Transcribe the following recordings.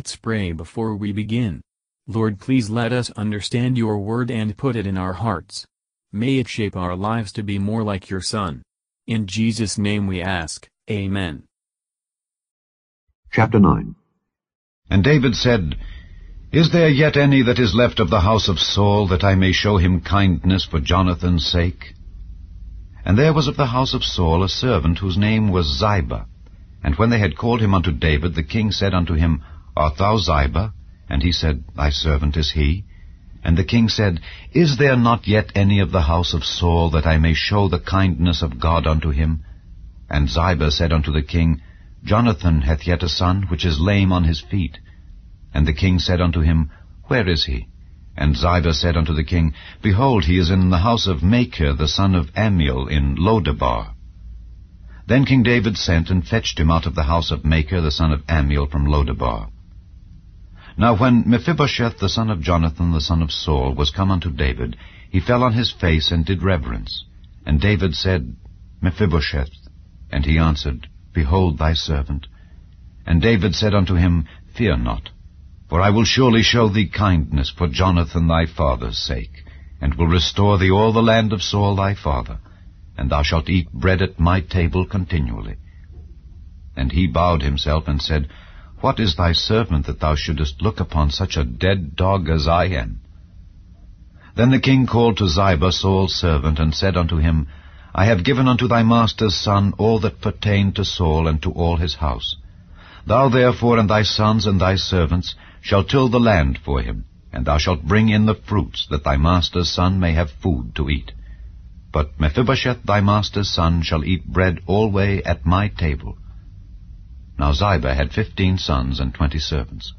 Let's pray before we begin. Lord please let us understand your word and put it in our hearts. May it shape our lives to be more like your Son. In Jesus' name we ask, Amen. Chapter 9 And David said, Is there yet any that is left of the house of Saul, that I may show him kindness for Jonathan's sake? And there was of the house of Saul a servant whose name was Ziba. And when they had called him unto David, the king said unto him, Art thou Ziba? And he said, Thy servant is he. And the king said, Is there not yet any of the house of Saul, that I may show the kindness of God unto him? And Ziba said unto the king, Jonathan hath yet a son, which is lame on his feet. And the king said unto him, Where is he? And Ziba said unto the king, Behold, he is in the house of Machir, the son of Ammiel, in Lodebar. Then King David sent and fetched him out of the house of Machir, the son of Ammiel, from Lodebar. Now when Mephibosheth, the son of Jonathan, the son of Saul, was come unto David, he fell on his face and did reverence. And David said, Mephibosheth. And he answered, Behold thy servant. And David said unto him, Fear not, for I will surely show thee kindness for Jonathan thy father's sake, and will restore thee all the land of Saul thy father, and thou shalt eat bread at my table continually. And he bowed himself and said, What is thy servant that thou shouldest look upon such a dead dog as I am? Then the king called to Ziba Saul's servant, and said unto him, I have given unto thy master's son all that pertained to Saul and to all his house. Thou therefore and thy sons and thy servants shall till the land for him, and thou shalt bring in the fruits, that thy master's son may have food to eat. But Mephibosheth thy master's son shall eat bread alway at my table. Now Ziba had fifteen sons and twenty servants.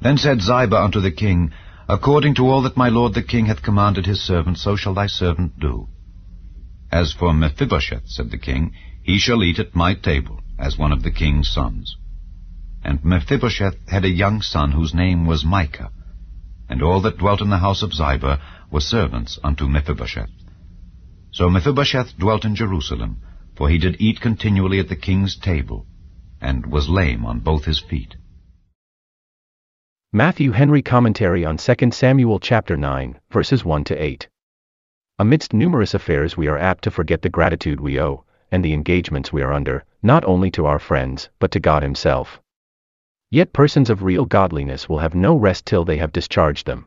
Then said Ziba unto the king, According to all that my lord the king hath commanded his servant, so shall thy servant do. As for Mephibosheth, said the king, he shall eat at my table, as one of the king's sons. And Mephibosheth had a young son whose name was Micha, and all that dwelt in the house of Ziba were servants unto Mephibosheth. So Mephibosheth dwelt in Jerusalem, for he did eat continually at the king's table, and was lame on both his feet. Matthew Henry Commentary on 2 Samuel chapter 9, verses 1 to 8. Amidst numerous affairs we are apt to forget the gratitude we owe, and the engagements we are under, not only to our friends, but to God himself. Yet persons of real godliness will have no rest till they have discharged them.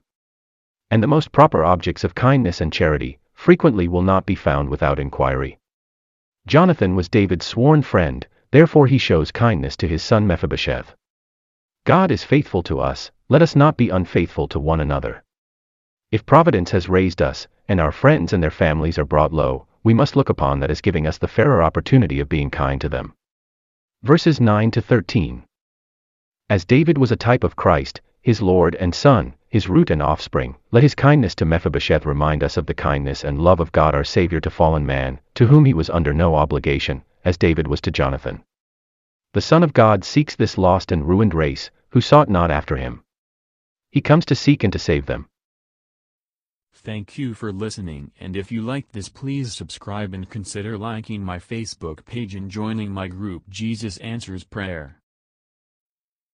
And the most proper objects of kindness and charity, frequently will not be found without inquiry. Jonathan was David's sworn friend, therefore he shows kindness to his son Mephibosheth. God is faithful to us, let us not be unfaithful to one another. If Providence has raised us, and our friends and their families are brought low, we must look upon that as giving us the fairer opportunity of being kind to them. Verses 9 to 13. As David was a type of Christ, his Lord and Son, his root and offspring, let his kindness to Mephibosheth remind us of the kindness and love of God our Savior to fallen man, to whom he was under no obligation, as David was to Jonathan. The Son of God seeks this lost and ruined race, who sought not after him. He comes to seek and to save them. Thank you for listening and if you liked this please subscribe and consider liking my Facebook page and joining my group Jesus Answers Prayer.